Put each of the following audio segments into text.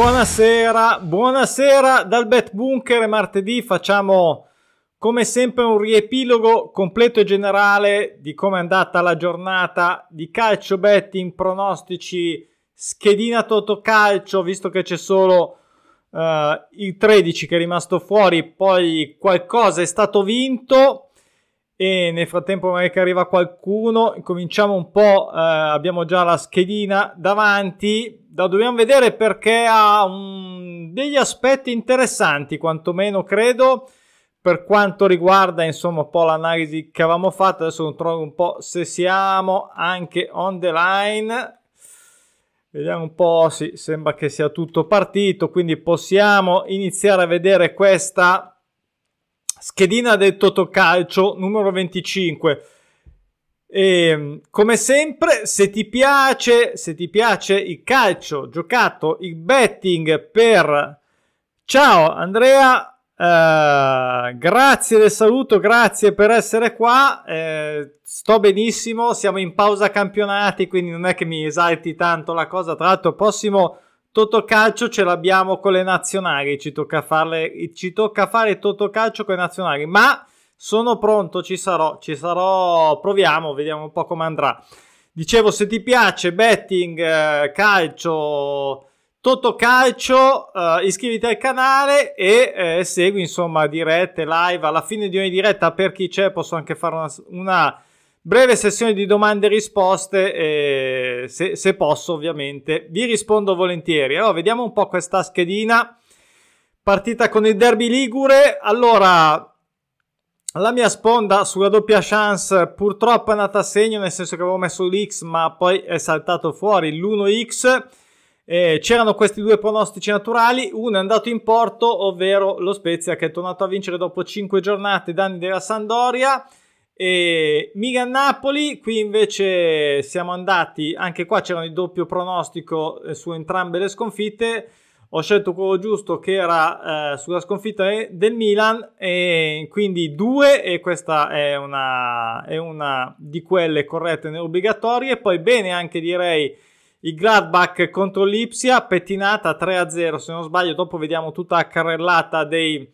Buonasera, buonasera dal Bet Bunker. Martedì facciamo come sempre un riepilogo completo e generale di come è andata la giornata di calcio betting, pronostici, schedina Totocalcio, visto che c'è solo uh, il 13 che è rimasto fuori, poi qualcosa è stato vinto e nel frattempo magari che arriva qualcuno, cominciamo un po', uh, abbiamo già la schedina davanti, la dobbiamo vedere perché ha un, degli aspetti interessanti, quantomeno credo, per quanto riguarda insomma un po' l'analisi che avevamo fatto. Adesso controllo un po' se siamo anche on the line. Vediamo un po', sì, sembra che sia tutto partito, quindi possiamo iniziare a vedere questa schedina del Totocalcio numero 25. E, come sempre, se ti piace, se ti piace il calcio giocato, il betting per Ciao Andrea, Uh, grazie del saluto, grazie per essere qua. Uh, sto benissimo, siamo in pausa campionati, quindi non è che mi esalti tanto la cosa. Tra l'altro, il prossimo Totocalcio ce l'abbiamo con le nazionali. Ci tocca, farle, ci tocca fare Totocalcio con le nazionali, ma sono pronto, ci sarò, ci sarò. Proviamo, vediamo un po' come andrà. Dicevo, se ti piace betting, uh, calcio Totocalcio, uh, iscriviti al canale e eh, segui insomma dirette, live. Alla fine di ogni diretta, per chi c'è, posso anche fare una, una breve sessione di domande e risposte, eh, se, se, posso ovviamente. Vi rispondo volentieri. Allora, vediamo un po' questa schedina. Partita con il Derby Ligure. Allora, la mia sponda sulla doppia chance purtroppo è andata a segno, nel senso che avevo messo l'X, ma poi è saltato fuori l'1X. Eh, c'erano questi due pronostici naturali, uno è andato in porto, ovvero lo Spezia che è tornato a vincere dopo 5 giornate danni della Sandoria. E Milan-Napoli, qui invece siamo andati, anche qua c'era il doppio pronostico eh, su entrambe le sconfitte. Ho scelto quello giusto che era eh, sulla sconfitta del Milan, e quindi due, e questa è una, è una di quelle corrette e obbligatorie. Poi bene anche direi il Gladbach contro l'Ipsia, pettinata 3-0 se non sbaglio, dopo vediamo tutta la carrellata dei,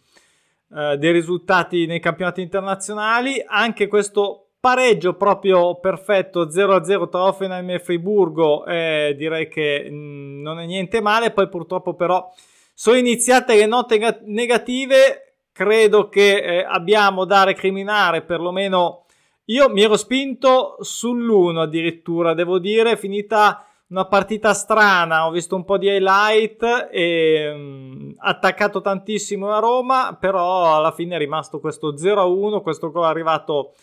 uh, dei risultati nei campionati internazionali, anche questo pareggio proprio perfetto 0-0 tra Offenheim e Friburgo, eh, direi che mh, mm, non è niente male, poi purtroppo però sono iniziate le note negative, credo che eh, abbiamo da recriminare perlomeno... Io mi ero spinto sull'1 addirittura, devo dire, finita una partita strana, ho visto un po' di highlight e um, attaccato tantissimo a Roma, però alla fine è rimasto questo 0-1, questo gol è arrivato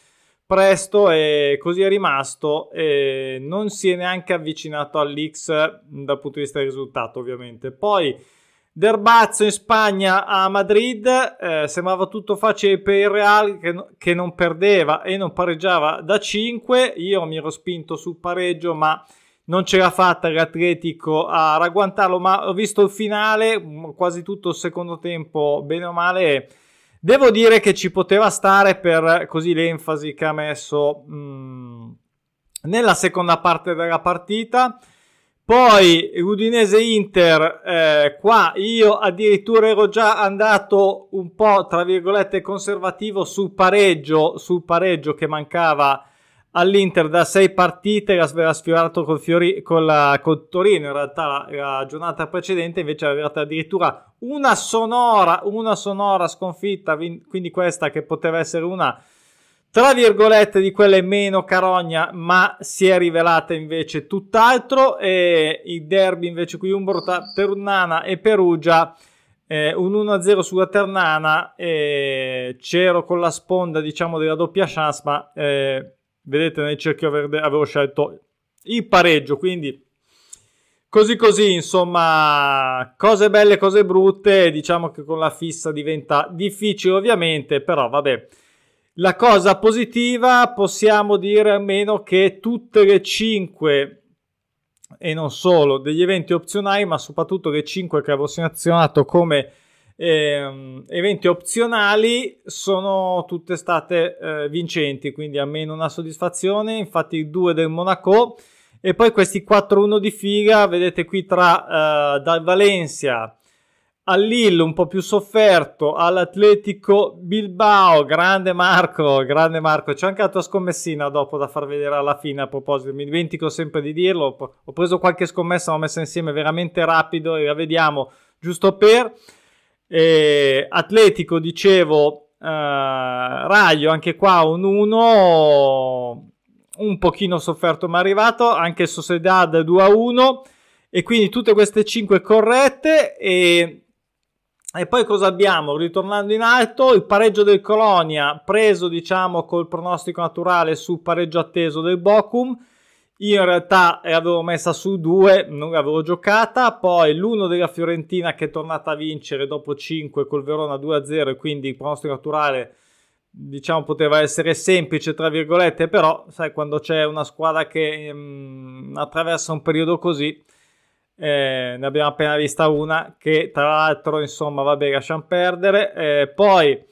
presto e così è rimasto e non si è neanche avvicinato all'X dal punto di vista del risultato ovviamente. Poi Derbazzo in Spagna a Madrid, eh, sembrava tutto facile per il Real che, che non perdeva e non pareggiava da 5, io mi ero spinto sul pareggio ma non ce l'ha fatta l'Atletico a ragguantarlo, ma ho visto il finale, quasi tutto il secondo tempo, bene o male. Devo dire che ci poteva stare per così l'enfasi che ha messo mh, mm, nella seconda parte della partita. Poi Udinese Inter, eh, qua io addirittura ero già andato un po' tra virgolette conservativo sul pareggio, sul pareggio che mancava all'Inter da sei partite, aveva sfiorato col, Fiori, col, col Torino in realtà la, la, giornata precedente, invece aveva addirittura una sonora, una sonora sconfitta, quindi questa che poteva essere una tra virgolette di quelle meno carogna, ma si è rivelata invece tutt'altro. E il derby invece qui Umbro Ternana e Perugia eh, un 1-0 sulla Ternana eh, c'ero con la sponda diciamo della doppia chance ma eh, vedete nel cerchio verde avevo scelto il pareggio quindi così così insomma cose belle cose brutte diciamo che con la fissa diventa difficile ovviamente però vabbè. La cosa positiva possiamo dire almeno che tutte le 5 e non solo degli eventi opzionali ma soprattutto le 5 che avevo selezionato come eh, eventi opzionali sono tutte state eh, vincenti, quindi almeno una soddisfazione. Infatti, due del Monaco E poi questi 4-1 di figa, vedete qui tra uh, dal Valencia al Lille un po' più sofferto, all'Atletico Bilbao, grande Marco, grande Marco, c'è anche la tua scommessina dopo da far vedere alla fine a proposito, mi dimentico sempre di dirlo, ho preso qualche scommessa, l'ho messa insieme veramente rapido e la vediamo giusto per. Eh, Atletico, dicevo, eh, Raglio, anche qua un 1, un pochino sofferto ma arrivato, anche Sociedad 2 a 1 e quindi tutte queste 5 corrette e e poi cosa abbiamo? Ritornando in alto, il pareggio del Colonia, preso diciamo col pronostico naturale su pareggio atteso del Bochum. Io in realtà l'avevo messa su due, non l'avevo giocata. Poi l'uno della Fiorentina che è tornata a vincere dopo 5 col Verona 2-0 e quindi il pronostico naturale diciamo poteva essere semplice tra virgolette, però sai quando c'è una squadra che mh, attraversa un periodo così eh, ne abbiamo appena vista una che tra l'altro insomma vabbè lasciamo perdere eh, poi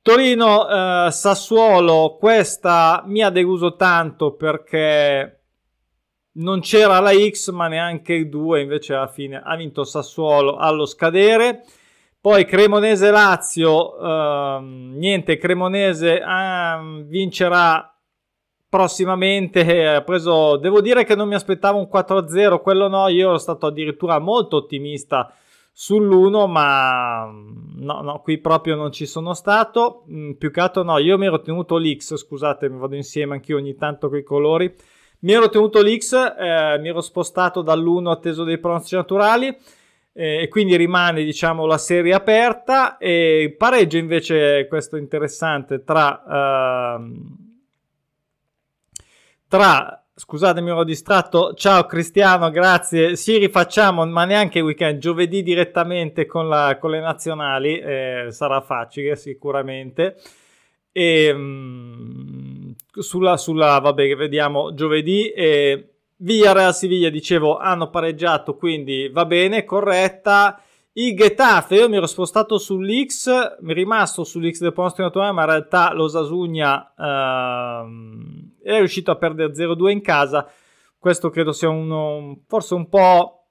Torino eh, Sassuolo questa mi ha deluso tanto perché non c'era la X ma neanche il 2 invece alla fine ha vinto Sassuolo allo scadere. Poi Cremonese Lazio ehm, niente Cremonese ehm, vincerà prossimamente eh, ha preso devo dire che non mi aspettavo un 4-0 quello no io ero stato addirittura molto ottimista sull'1 ma mm, no no qui proprio non ci sono stato. Mm, più che altro no io mi ero tenuto l'X scusate mi vado insieme anch'io ogni tanto con i colori mi ero tenuto l'X eh, mi ero spostato dall'1 atteso dei pronostici naturali eh, e quindi rimane diciamo la serie aperta e pareggio invece questo interessante tra eh, tra scusatemi ero distratto. Ciao Cristiano grazie. Sì rifacciamo ma neanche weekend giovedì direttamente con, la, con le nazionali eh, sarà facile sicuramente. E mh, sulla, sulla vabbè vediamo giovedì e Villarreal Siviglia dicevo hanno pareggiato quindi va bene corretta il Getafe, io mi ero spostato sull'X, mi è rimasto sull'X del pronostico naturale, ma in realtà lo Sasugna ehm, è riuscito a perdere 0-2 in casa. Questo credo sia uno, forse un po'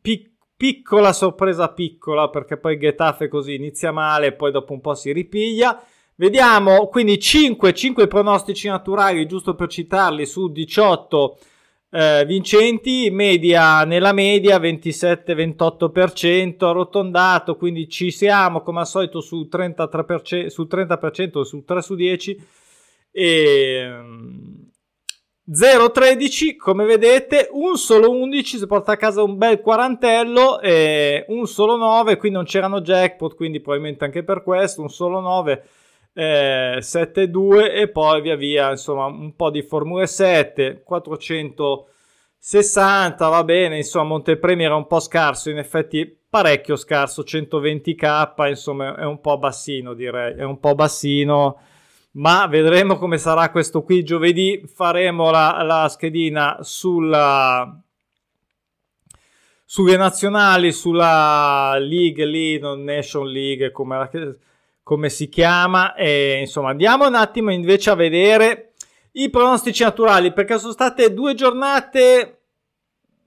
pic- piccola sorpresa piccola, perché poi Getafe così inizia male, poi dopo un po' si ripiglia. Vediamo, quindi 5, 5 pronostici naturali, giusto per citarli, su 18 eh, vincenti, media nella media 27-28% arrotondato, quindi ci siamo come al solito su 33%, su 30% su 3 su 10 e 0-13 come vedete un solo 11 si porta a casa un bel quarantello e un solo 9 qui non c'erano jackpot quindi probabilmente anche per questo un solo 9 eh, 7-2 e poi via via insomma un po' di Formule 7 460 va bene insomma Montepremi era un po' scarso in effetti parecchio scarso 120k insomma è un po' bassino direi è un po' bassino ma vedremo come sarà questo qui. Giovedì faremo la, la schedina sulla sulle nazionali sulla League lì non Nation League come la come si chiama. E, insomma, andiamo un attimo invece a vedere i pronostici naturali, perché sono state due giornate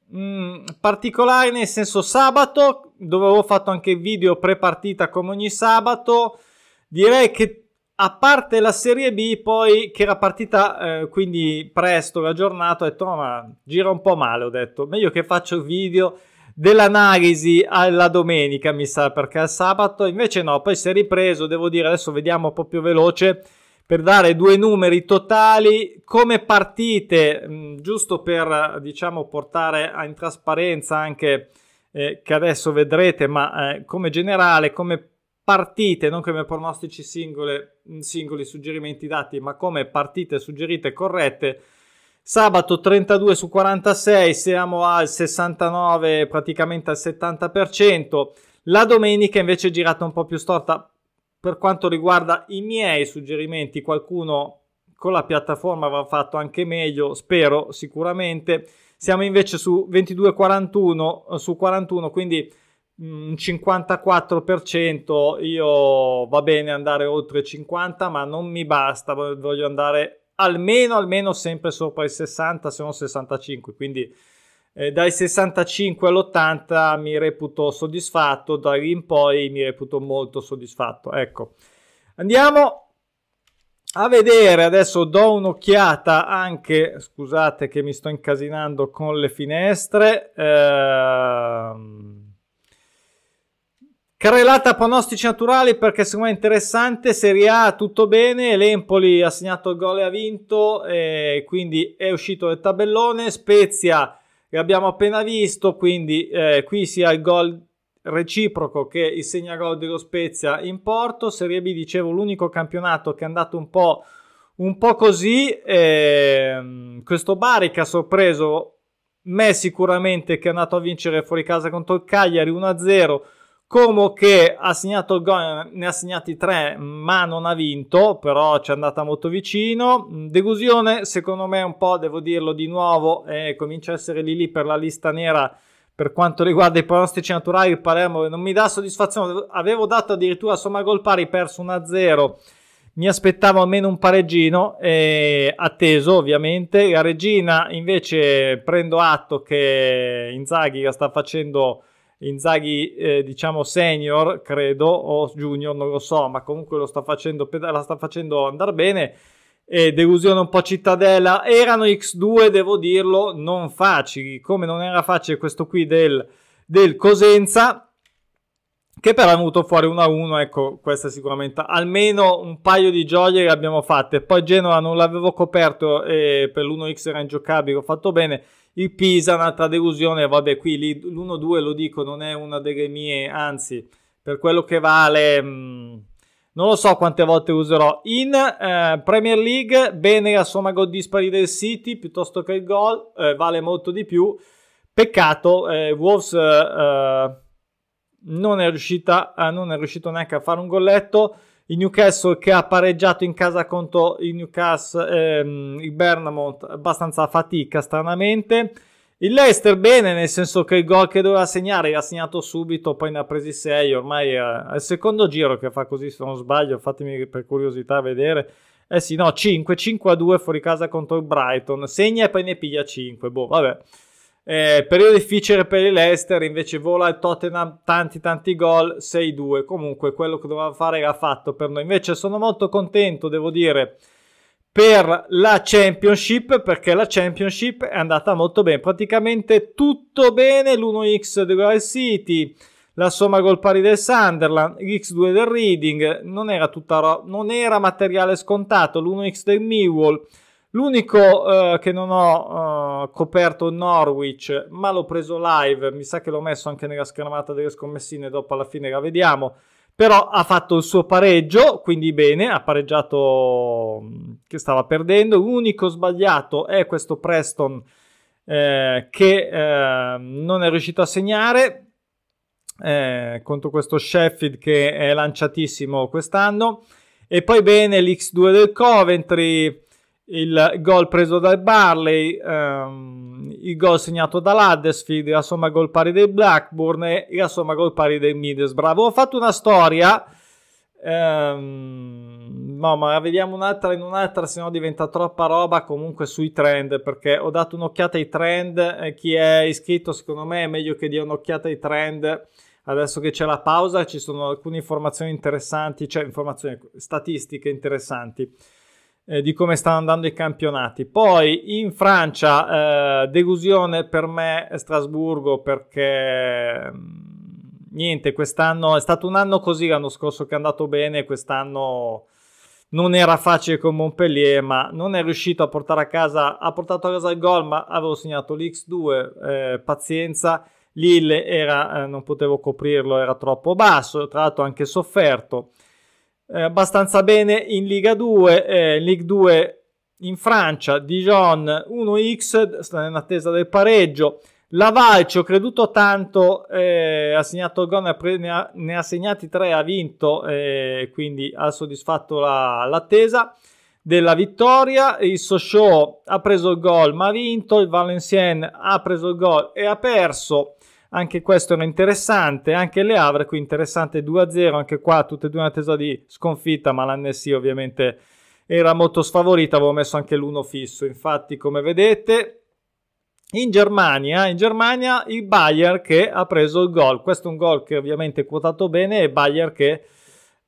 mh, mm, particolari, nel senso sabato, dove avevo fatto anche video pre-partita come ogni sabato. Direi che a parte la Serie B, poi che era partita eh, quindi presto la giornata, ho detto, oh, ma gira un po' male, ho detto, meglio che faccio video dell'analisi alla domenica, mi sa, perché al sabato. Invece no, poi si è ripreso, devo dire, adesso vediamo proprio veloce per dare due numeri totali come partite, mh, mm, giusto per diciamo portare in trasparenza anche eh, che adesso vedrete, ma eh, come generale, come partite, non come pronostici singole, mm, singoli suggerimenti dati, ma come partite suggerite corrette Sabato 32 su 46, siamo al 69, praticamente al 70%. La domenica invece è girata un po' più storta per quanto riguarda i miei suggerimenti. Qualcuno con la piattaforma avrà fatto anche meglio, spero sicuramente. Siamo invece su 22,41 su 41, quindi un 54%. Io va bene andare oltre 50, ma non mi basta, voglio andare almeno, almeno sempre sopra i 60, se non 65, quindi eh, dai 65 all'80 mi reputo soddisfatto, da lì in poi mi reputo molto soddisfatto. Ecco, andiamo a vedere, adesso do un'occhiata anche, scusate che mi sto incasinando con le finestre. Ehm... Carrellata pronostici naturali perché secondo me è interessante. Serie A tutto bene. L'Empoli ha segnato il gol e ha vinto, e quindi è uscito dal tabellone. Spezia abbiamo appena visto, quindi eh, qui sia il gol reciproco che il segnagol dello Spezia in Porto. Serie B, dicevo, l'unico campionato che è andato un po', un po così. Eh, questo Bari che ha sorpreso me sicuramente che è andato a vincere fuori casa contro il Cagliari 1-0. Como che ha segnato gol, ne ha segnati tre, ma non ha vinto, però ci è andata molto vicino. Delusione, secondo me, un po', devo dirlo di nuovo, eh, comincia a essere lì lì per la lista nera per quanto riguarda i pronostici naturali. Il Palermo non mi dà soddisfazione, avevo dato addirittura somma gol pari, perso 1-0. Mi aspettavo almeno un pareggino, eh, atteso ovviamente. La Regina invece prendo atto che Inzaghi sta facendo Inzaghi, eh, diciamo senior, credo, o junior, non lo so, ma comunque sta facendo, la sta facendo andare bene. E delusione un po' cittadella. Erano X2, devo dirlo, non facili, come non era facile questo qui del, del Cosenza che però è venuto fuori 1-1, ecco, questa sicuramente almeno un paio di gioie le abbiamo fatte. Poi Genova non l'avevo coperto e per l'1x era ingiocabile, ho fatto bene. Il Pisa, un'altra delusione, vabbè, qui l'1-2 lo dico, non è una delle mie, anzi, per quello che vale, mh, mm, non lo so quante volte userò. In eh, Premier League, bene la somma gol dispari del City piuttosto che il gol, eh, vale molto di più. Peccato, eh, Wolves eh, non è, riuscita, non è riuscito neanche a fare un golletto il Newcastle che ha pareggiato in casa contro il Newcastle, ehm, il Bernamont, abbastanza a fatica stranamente. Il Leicester bene, nel senso che il gol che doveva segnare l'ha segnato subito, poi ne ha presi 6, ormai è il secondo giro che fa così se non sbaglio, fatemi per curiosità vedere. Eh sì, no, 5, 5 a 2 fuori casa contro il Brighton, segna e poi ne piglia 5, boh, vabbè. Eh, periodo difficile per il Leicester, invece vola il Tottenham, tanti tanti gol, 6-2. Comunque quello che doveva fare l'ha fatto per noi. Invece sono molto contento, devo dire, per la Championship, perché la Championship è andata molto bene. Praticamente tutto bene, l'1x del Royal City, la somma gol pari del Sunderland, l'X2 del Reading, non era, tutta ro- non era materiale scontato, l'1x del Millwall L'unico uh, che non ho uh, coperto Norwich, ma l'ho preso live, mi sa che l'ho messo anche nella schermata delle scommessine, dopo alla fine la vediamo. Però ha fatto il suo pareggio, quindi bene, ha pareggiato mm, che stava perdendo. L'unico sbagliato è questo Preston eh, che eh, non è riuscito a segnare eh, contro questo Sheffield che è lanciatissimo quest'anno. E poi bene l'X2 del Coventry il gol preso dal Barley, um, il gol segnato dall'Huddersfield, la somma gol pari del Blackburn e la somma gol pari del Middlesbrough. Avevo fatto una storia, um, no ma la vediamo un'altra in un'altra, se no diventa troppa roba comunque sui trend, perché ho dato un'occhiata ai trend, chi è iscritto secondo me è meglio che dia un'occhiata ai trend. Adesso che c'è la pausa ci sono alcune informazioni interessanti, cioè informazioni statistiche interessanti eh, di come stanno andando i campionati. Poi in Francia, eh, delusione per me Strasburgo perché mm, niente, quest'anno è stato un anno così, l'anno scorso che è andato bene, quest'anno non era facile con Montpellier, ma non è riuscito a portare a casa, ha portato a casa il gol, ma avevo segnato l'X2, eh, pazienza. Lille era, eh, non potevo coprirlo, era troppo basso, tra l'altro anche sofferto eh, abbastanza bene in Liga 2, eh, Ligue 2 in Francia, Dijon 1x, sta in attesa del pareggio. Laval ci ho creduto tanto, eh, ha segnato il gol, ne ha, ne ha, segnati 3, ha vinto, eh, quindi ha soddisfatto la, l'attesa della vittoria. Il Sochaux ha preso il gol ma ha vinto, il Valenciennes ha preso il gol e ha perso anche questo era interessante, anche le Havre qui interessante 2-0, anche qua tutte e due in attesa di sconfitta, ma l'Annecy ovviamente era molto sfavorita, avevo messo anche l'uno fisso, infatti come vedete in Germania, in Germania il Bayer che ha preso il gol, questo è un gol che ovviamente è quotato bene e Bayer che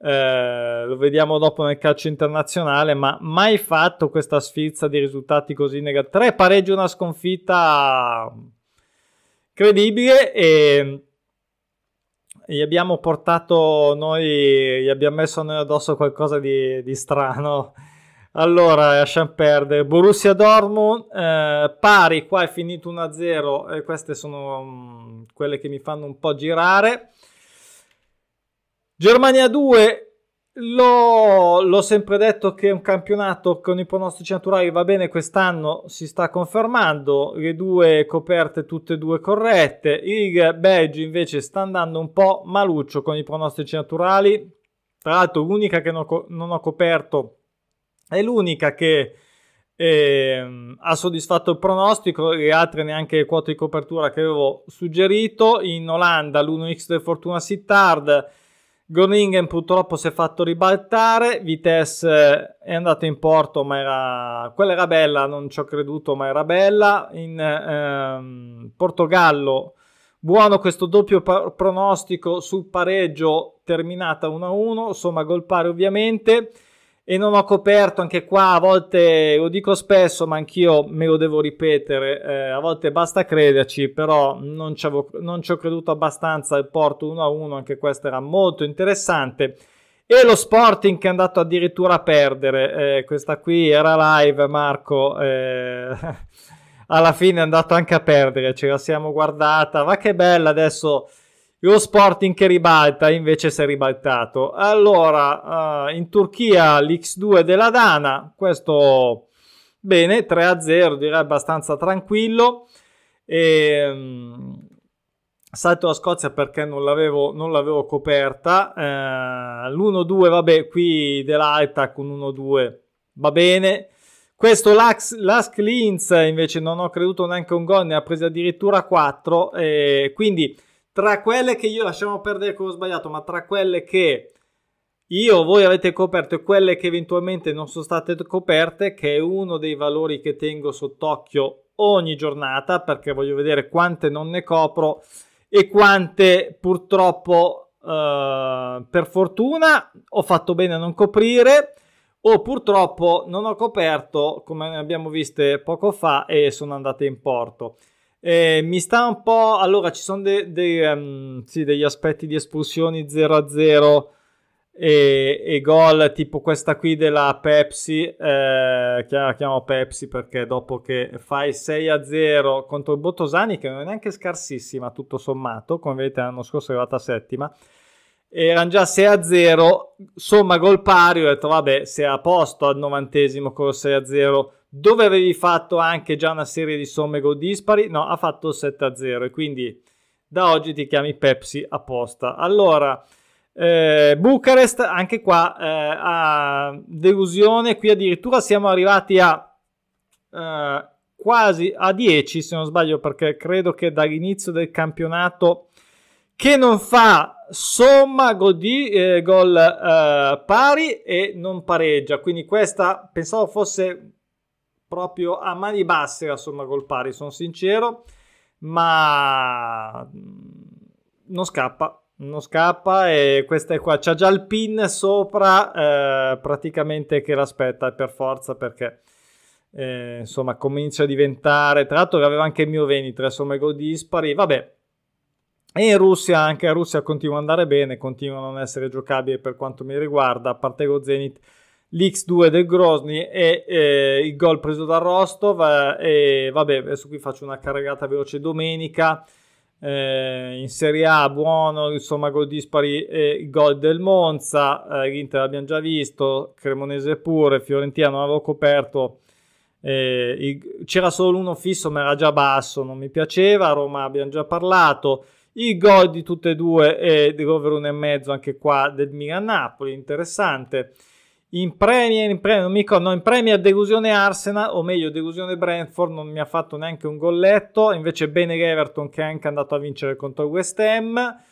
eh, lo vediamo dopo nel calcio internazionale, ma mai fatto questa sfilza di risultati così negativi. Tre pareggi, una sconfitta credibile e gli abbiamo portato noi, gli abbiamo messo noi addosso qualcosa di, di strano. Allora, lasciamo perdere. Borussia Dortmund, eh, pari, qua è finito 1-0 e queste sono um, quelle che mi fanno un po' girare. Germania 2, L'ho, l'ho, sempre detto che un campionato con i pronostici naturali va bene quest'anno, si sta confermando, le due coperte tutte e due corrette, il Belgio invece sta andando un po' maluccio con i pronostici naturali, tra l'altro l'unica che non, non ho coperto è l'unica che eh, ha soddisfatto il pronostico, le altre neanche le quote di copertura che avevo suggerito, in Olanda l'1x del Fortuna Sittard, Groningen purtroppo si è fatto ribaltare, Vitesse è andato in porto, ma era... quella era bella, non ci ho creduto, ma era bella. In ehm, Portogallo, buono questo doppio pa- pronostico sul pareggio terminata 1-1, insomma gol pari ovviamente e non ho coperto anche qua a volte lo dico spesso ma anch'io me lo devo ripetere eh, a volte basta crederci però non ci, ho creduto abbastanza il Porto 1-1 anche questo era molto interessante. E lo Sporting che è andato addirittura a perdere eh, questa qui era live Marco eh, alla fine è andato anche a perdere ce la siamo guardata ma che bella adesso lo Sporting che ribalta invece si è ribaltato. Allora, uh, in Turchia l'X2 della Dana, questo bene, 3-0, direi abbastanza tranquillo. E, um, salto la Scozia perché non l'avevo, non l'avevo coperta. Uh, l'1-2, vabbè, qui dell'Alta con 1-2 va bene. Questo Lax, Lask Linz invece non ho creduto neanche un gol, ne ha preso addirittura 4. E quindi tra quelle che io lasciamo perdere che ho sbagliato, ma tra quelle che io, voi avete coperto e quelle che eventualmente non sono state coperte, che è uno dei valori che tengo sott'occhio ogni giornata, perché voglio vedere quante non ne copro e quante purtroppo, eh, per fortuna, ho fatto bene a non coprire o purtroppo non ho coperto, come abbiamo visto poco fa, e sono andate in porto. Eh, mi sta un po'. Allora, ci sono de, de, um, sì, degli aspetti di espulsioni 0-0 e, e gol tipo questa qui della Pepsi. Eh, la chiamo Pepsi perché dopo che fai 6-0 contro il Bottosani, che non è neanche scarsissima tutto sommato, come vedete l'anno scorso è arrivata settima. Erano già 6-0, somma gol pari. Ho detto, vabbè, sei a posto al novantesimo con 6-0 dove avevi fatto anche già una serie di somme gol dispari, no, ha fatto 7-0 e quindi da oggi ti chiami Pepsi apposta. Allora, eh, Bucarest, anche qua eh, a delusione, qui addirittura siamo arrivati a eh, quasi a 10 se non sbaglio perché credo che dall'inizio del campionato che non fa somma gol, di, eh, gol eh, pari e non pareggia. Quindi questa pensavo fosse proprio a mani basse la somma gol pari, sono sincero, ma non scappa. Non scappa e questa è qua. C'ha già il pin sopra, eh, praticamente che l'aspetta per forza perché eh, insomma comincia a diventare. Tra l'altro aveva anche il mio Venitra, insomma, gol dispari. Vabbè, e in Russia, anche la Russia continua ad andare bene, continua a non essere giocabile per quanto mi riguarda, a parte lo Zenit l'X2 del Grozny e eh, il gol preso da Rostov eh, e vabbè adesso qui faccio una carregata veloce. Domenica eh, in Serie A buono insomma gol dispari e il gol del Monza eh, l'Inter l'abbiamo già visto Cremonese pure Fiorentina non avevo coperto eh, il, c'era solo uno fisso ma era già basso non mi piaceva Roma abbiamo già parlato. Il gol di tutte e due e di over 1,5 anche qua del Milan-Napoli interessante in Premier, in Premier, non mi ricordo, no, in Premier delusione Arsenal, o meglio delusione Brentford, non mi ha fatto neanche un golletto, invece bene Everton che è anche andato a vincere contro West Ham.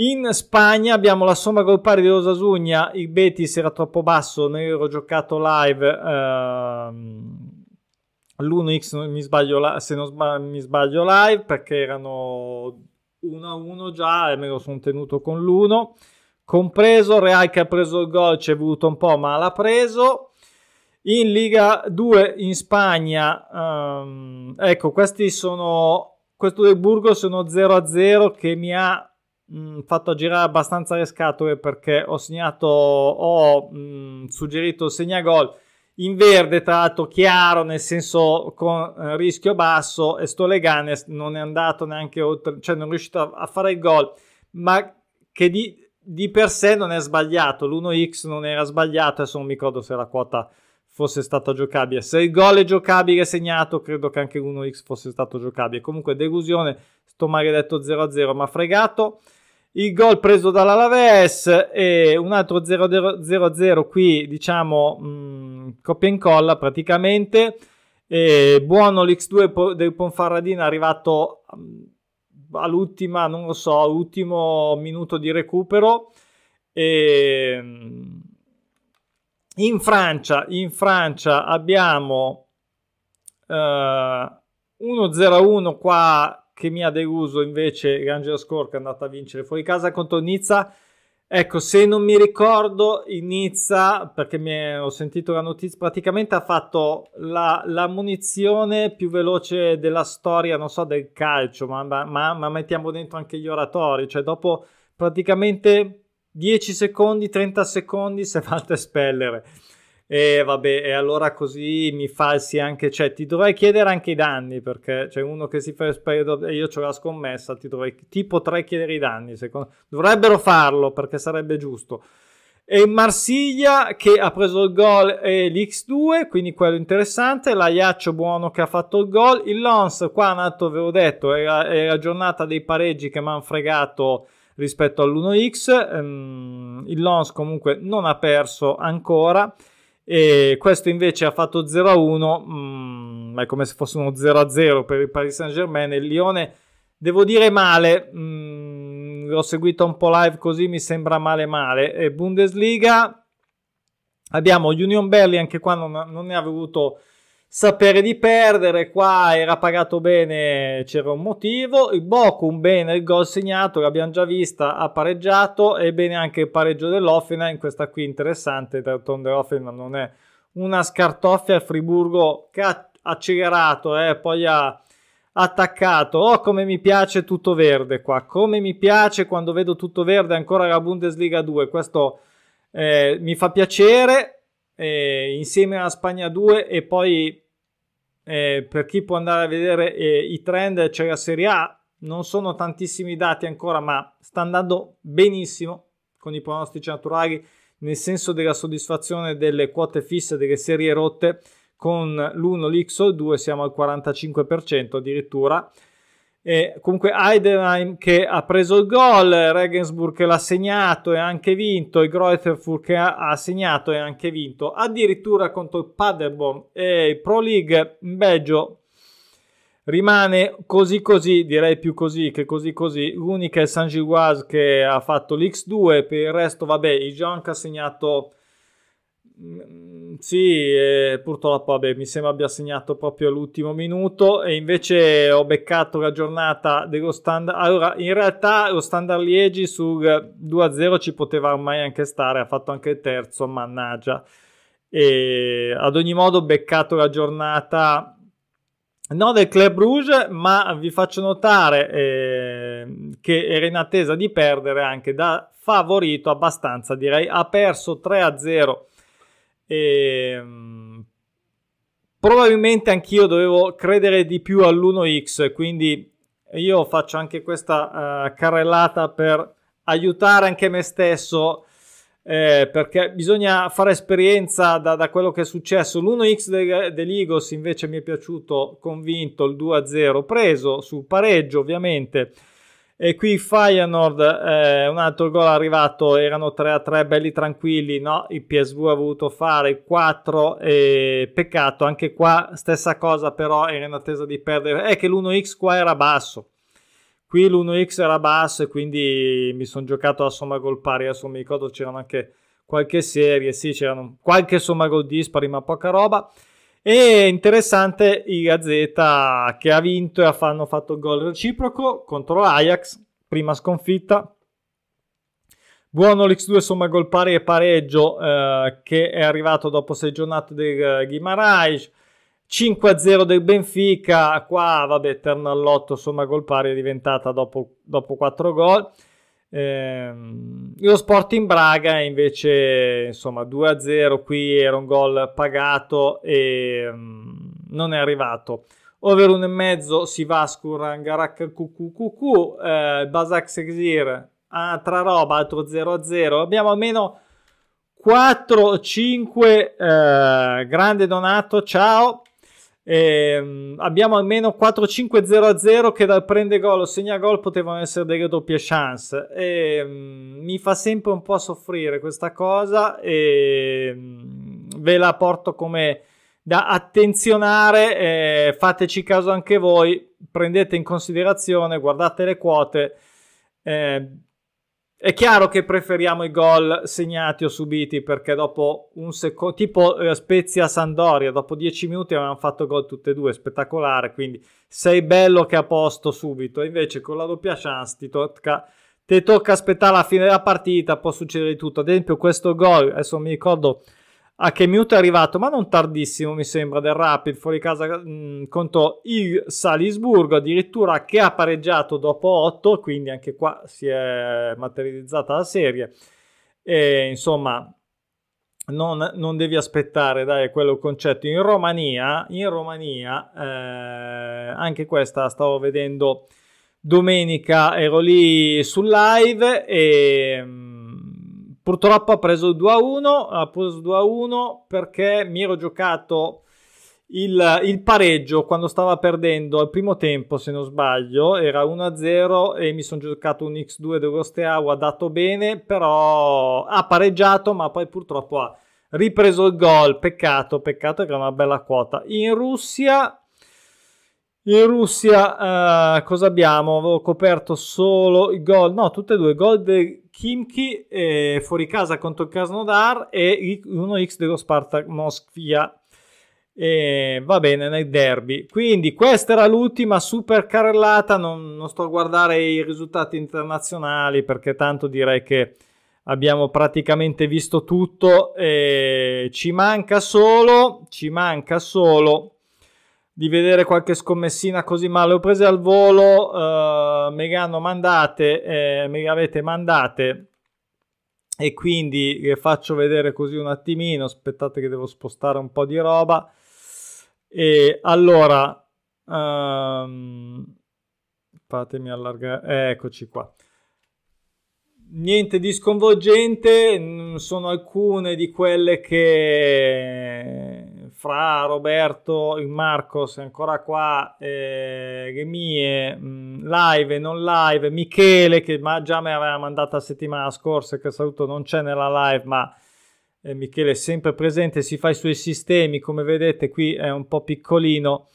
In Spagna abbiamo la somma gol pari di Osasugna, il Betis era troppo basso, ne ero giocato live, ehm, l'1x mi sbaglio, se non sbaglio, mi sbaglio live perché erano 1-1 già e me lo sono tenuto con l'1, compreso Real che ha preso il gol, ci è voluto un po' ma l'ha preso. In Liga 2 in Spagna, um, ecco, questi sono, questo del Burgos sono 0-0 che mi ha mh, mm, fatto girare abbastanza le scatole perché ho segnato, ho mh, mm, suggerito segnagol in verde, tra l'altro chiaro, nel senso con eh, rischio basso, e sto Leganes non è andato neanche oltre, cioè non è riuscito a, a fare il gol, ma che di, di, per sé non è sbagliato, l'1x non era sbagliato, adesso non mi ricordo se la quota fosse stata giocabile. Se il gol è giocabile segnato, credo che anche l'1x fosse stato giocabile. Comunque delusione, sto maledetto 0-0, ma fregato il gol preso dall'Alaves e un altro 0-0 qui diciamo mh, mm, coppia e incolla praticamente e buono l'X2 del Ponfarradina arrivato mm, all'ultima non lo so ultimo minuto di recupero e mm, in Francia in Francia abbiamo eh, 1-0-1 qua che mi ha deluso invece Rangers Score che è andata a vincere fuori casa contro Nizza. Ecco, se non mi ricordo, in Nizza, perché mi ho sentito la notizia, praticamente ha fatto la, la munizione più veloce della storia, non so, del calcio, ma, ma, ma mettiamo dentro anche gli oratori, cioè dopo praticamente 10 secondi, 30 secondi si è fatto espellere. E vabbè, e allora così mi falsi anche, cioè ti dovrei chiedere anche i danni perché c'è uno che si fa esperto e io ho la scommessa, ti, dovrei, ti potrei chiedere i danni, secondo... dovrebbero farlo perché sarebbe giusto. E Marsiglia che ha preso il gol e l'X2, quindi quello interessante, l'Aiaccio buono che ha fatto il gol, il Lons qua nato, ve l'ho detto, era, era giornata dei pareggi che mi hanno fregato rispetto all'1X, um, il Lons comunque non ha perso ancora e questo invece ha fatto 0-1, mm, è come se fosse uno 0-0 per il Paris Saint-Germain. Il Lione, devo dire male, mm, l'ho seguito un po' live così, mi sembra male male. E Bundesliga, abbiamo Union Berlin, anche qua non, non ne ha voluto sapere di perdere, qua era pagato bene, c'era un motivo, il Bochum bene, il gol segnato, l'abbiamo già vista, ha pareggiato e bene anche il pareggio dell'Offenheim, questa qui interessante, d'altronde l'Offenheim non è una scartoffia, il Friburgo che ha accelerato eh, poi ha attaccato, oh come mi piace tutto verde qua, come mi piace quando vedo tutto verde ancora la Bundesliga 2, questo eh, mi fa piacere, eh, insieme alla Spagna 2 e poi eh, per chi può andare a vedere eh, i trend c'è la Serie A, non sono tantissimi dati ancora ma sta andando benissimo con i pronostici naturali nel senso della soddisfazione delle quote fisse delle serie rotte con l'1, l'X o il 2 siamo al 45% addirittura e comunque Heidenheim che ha preso il gol, Regensburg che l'ha segnato e anche vinto, e Greuterfurt che ha, segnato e anche vinto, addirittura contro il Paderborn e il Pro League in Belgio rimane così così, direi più così che così così. L'unica è San Gilloise che ha fatto l'X2, per il resto vabbè, il che ha segnato sì, eh, purtroppo vabbè, mi sembra abbia segnato proprio all'ultimo minuto e invece ho beccato la giornata dello standard. Allora, in realtà lo standard Liegi sul 2-0 ci poteva ormai anche stare, ha fatto anche il terzo, mannaggia. E ad ogni modo ho beccato la giornata non del Club Rouge, ma vi faccio notare eh, che era in attesa di perdere anche da favorito abbastanza, direi. Ha perso 3-0 e, ehm, probabilmente anch'io dovevo credere di più all'1x, quindi io faccio anche questa uh, carrellata per aiutare anche me stesso. Eh, perché bisogna fare esperienza da, da, quello che è successo. L'1x de, dell'Igos invece mi è piaciuto, convinto, il 2-0 preso sul pareggio ovviamente e qui Feyenoord, eh, un altro gol arrivato, erano 3-3 belli tranquilli, no? Il PSV ha voluto fare 4 e peccato, anche qua stessa cosa però era in attesa di perdere, è che l'1x qua era basso. Qui l'1x era basso e quindi mi sono giocato a somma gol pari. Adesso mi ricordo c'erano anche qualche serie, sì, c'erano qualche somma gol dispari, ma poca roba. E interessante il Gazzetta che ha vinto e hanno fatto il gol reciproco contro l'Ajax, prima sconfitta. Buono l'X2 somma gol pari e pareggio eh, che è arrivato dopo sei giornate del Guimaraes. 5-0 del Benfica, qua vabbè, terno all'otto, somma gol pari è diventata dopo, 4 gol. Eh, lo Sporting Braga invece insomma 2-0 qui era un gol pagato e um, non è arrivato. Over 1,5 si va a Scurangarak QQQQ eh, Basak Sexir altra roba altro 0-0 abbiamo almeno 4-5 eh, grande donato ciao eh, abbiamo almeno 4-5-0-0 che dal prende gol o segna gol potevano essere delle doppie chance. E, um, mi fa sempre un po' soffrire questa cosa e um, ve la porto come da attenzionare. Eh, fateci caso anche voi, prendete in considerazione, guardate le quote. È chiaro che preferiamo i gol segnati o subiti perché dopo un secondo, tipo eh, Spezia Sandoria, dopo 10 minuti avevano fatto gol tutte e due, spettacolare, quindi sei bello che a posto subito. Invece con la doppia chance ti tocca, ti tocca aspettare la fine della partita, può succedere di tutto. Ad esempio questo gol, adesso mi ricordo a che minuto è arrivato, ma non tardissimo mi sembra, del Rapid fuori casa mh, mm, contro il Salisburgo, addirittura che ha pareggiato dopo 8, quindi anche qua si è materializzata la serie. E insomma, non, non devi aspettare, dai, quello concetto. In Romania, in Romania eh, anche questa stavo vedendo domenica, ero lì sul live e mm, Purtroppo ha preso il 2-1, ha preso 2-1 perché mi ero giocato il, il, pareggio quando stava perdendo al primo tempo, se non sbaglio, era 1-0 e mi sono giocato un X2 dello Steaua, ha dato bene, però ha pareggiato, ma poi purtroppo ha ripreso il gol. Peccato, peccato che era una bella quota. In Russia in Russia uh, cosa abbiamo? Avevo coperto solo i gol, no, tutte e due, gol del Kimchi eh, fuori casa contro il Krasnodar e 1x dello Spartak Moskvia. E va bene nel derby. Quindi questa era l'ultima super carrellata. Non, non sto a guardare i risultati internazionali perché tanto direi che abbiamo praticamente visto tutto. Ci manca solo, ci manca solo di vedere qualche scommessina così, ma le ho prese al volo, uh, me le hanno mandate, eh, me le avete mandate e quindi le faccio vedere così un attimino, aspettate che devo spostare un po' di roba. E allora, um, fatemi allargare, eccoci qua. Niente di sconvolgente, sono alcune di quelle che fra Roberto, il Marcos ancora qua, eh, le mie mh, live e non live, Michele che già mi aveva mandato la settimana scorsa, che saluto non c'è nella live, ma eh, Michele è sempre presente, si fa i suoi sistemi, come vedete qui è un po' piccolino,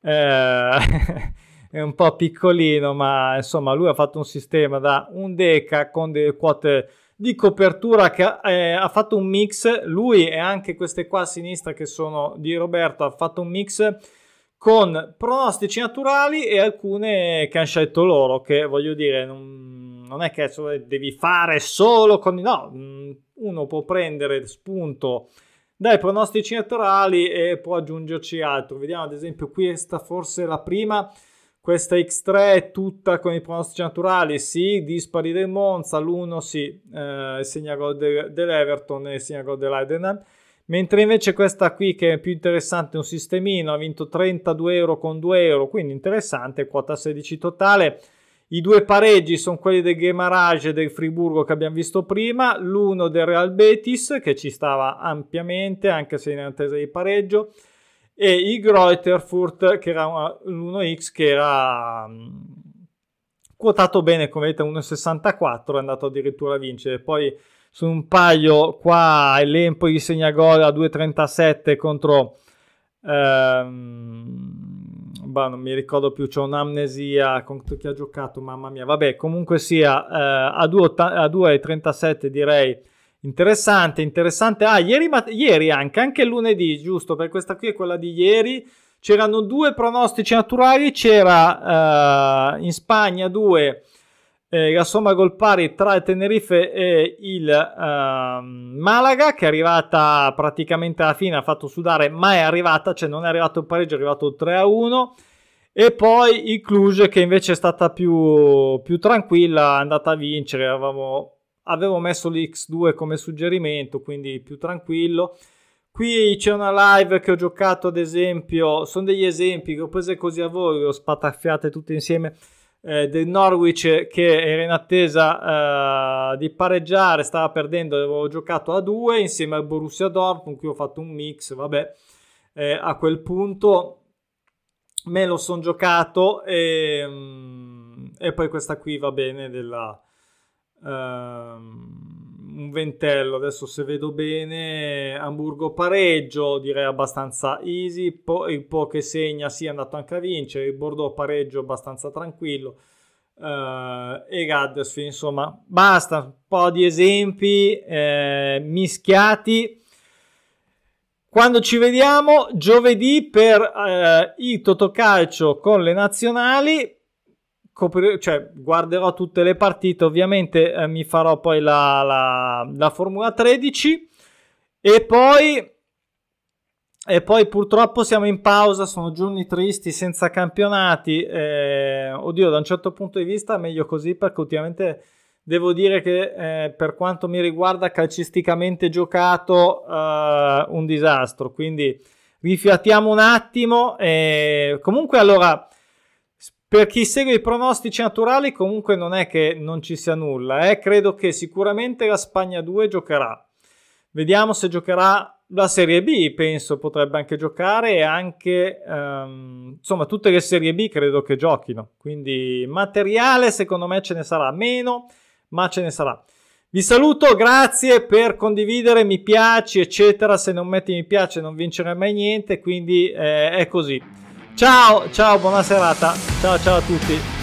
eh, è un po' piccolino, ma insomma lui ha fatto un sistema da un deca con delle quote di copertura che eh, ha fatto un mix, lui e anche queste qua a sinistra che sono di Roberto, ha fatto un mix con pronostici naturali e alcune che hanno scelto loro, che voglio dire, non, non è che devi fare solo con... No, mm, uno può prendere spunto dai pronostici naturali e può aggiungerci altro. Vediamo ad esempio questa forse la prima questa X3 è tutta con i pronostici naturali, sì, dispari del Monza, l'1 sì, eh, segna gol de- dell'Everton e segna gol dell'Eidenham. Mentre invece questa qui che è più interessante, un sistemino, ha vinto 32 euro con 2 euro, quindi interessante, quota 16 totale. I due pareggi sono quelli del Gemarage e del Friburgo che abbiamo visto prima, l'uno del Real Betis che ci stava ampiamente anche se in attesa di pareggio e il Greuterfurt che era l'1x che era um, quotato bene come vedete 1,64 è andato addirittura a vincere poi su un paio qua l'Empoli segna gol a 2,37 contro ehm, bah, non mi ricordo più, c'ho un'amnesia con chi ha giocato, mamma mia. Vabbè, comunque sia, eh, a 2,37 direi interessante, interessante. Ah, ieri, ieri anche, anche lunedì, giusto, per questa qui è quella di ieri, c'erano due pronostici naturali, c'era eh, in Spagna due eh, la somma gol pari tra il Tenerife e il uh, Malaga che è arrivata praticamente alla fine, ha fatto sudare, ma è arrivata, cioè non è arrivato il pareggio, è arrivato 3 a 1 e poi il Cluj che invece è stata più, più tranquilla, è andata a vincere, avevamo, avevo messo l'X2 come suggerimento, quindi più tranquillo. Qui c'è una live che ho giocato ad esempio, sono degli esempi che ho preso così a voi, ho spataffiate tutte insieme eh, del Norwich che era in attesa eh, di pareggiare, stava perdendo, avevo giocato a due insieme al Borussia Dortmund, qui ho fatto un mix, vabbè, eh, a quel punto me lo sono giocato e, mm, e, poi questa qui va bene della... Um, un ventello, adesso se vedo bene, Hamburgo pareggio, direi abbastanza easy, po- il Po che segna sì è andato anche a vincere, il Bordeaux pareggio abbastanza tranquillo, uh, e Gaddesfield insomma basta, un po' di esempi eh, mischiati. Quando ci vediamo giovedì per eh, il Totocalcio con le nazionali, coprir- cioè, guarderò tutte le partite, ovviamente eh, mi farò poi la, la, la, Formula 13 e poi, e poi purtroppo siamo in pausa, sono giorni tristi senza campionati, eh, oddio da un certo punto di vista meglio così perché ultimamente devo dire che eh, per quanto mi riguarda calcisticamente giocato eh, un disastro, quindi rifiatiamo un attimo e comunque allora per chi segue i pronostici naturali comunque non è che non ci sia nulla, eh? credo che sicuramente la Spagna 2 giocherà. Vediamo se giocherà la Serie B, penso potrebbe anche giocare e anche um, insomma tutte le Serie B credo che giochino. Quindi materiale secondo me ce ne sarà meno, ma ce ne sarà. Vi saluto, grazie per condividere, mi piaci, eccetera. Se non metti mi piace non vincerai mai niente, quindi eh, è così. Ciao, ciao, buona serata. Ciao, ciao a tutti.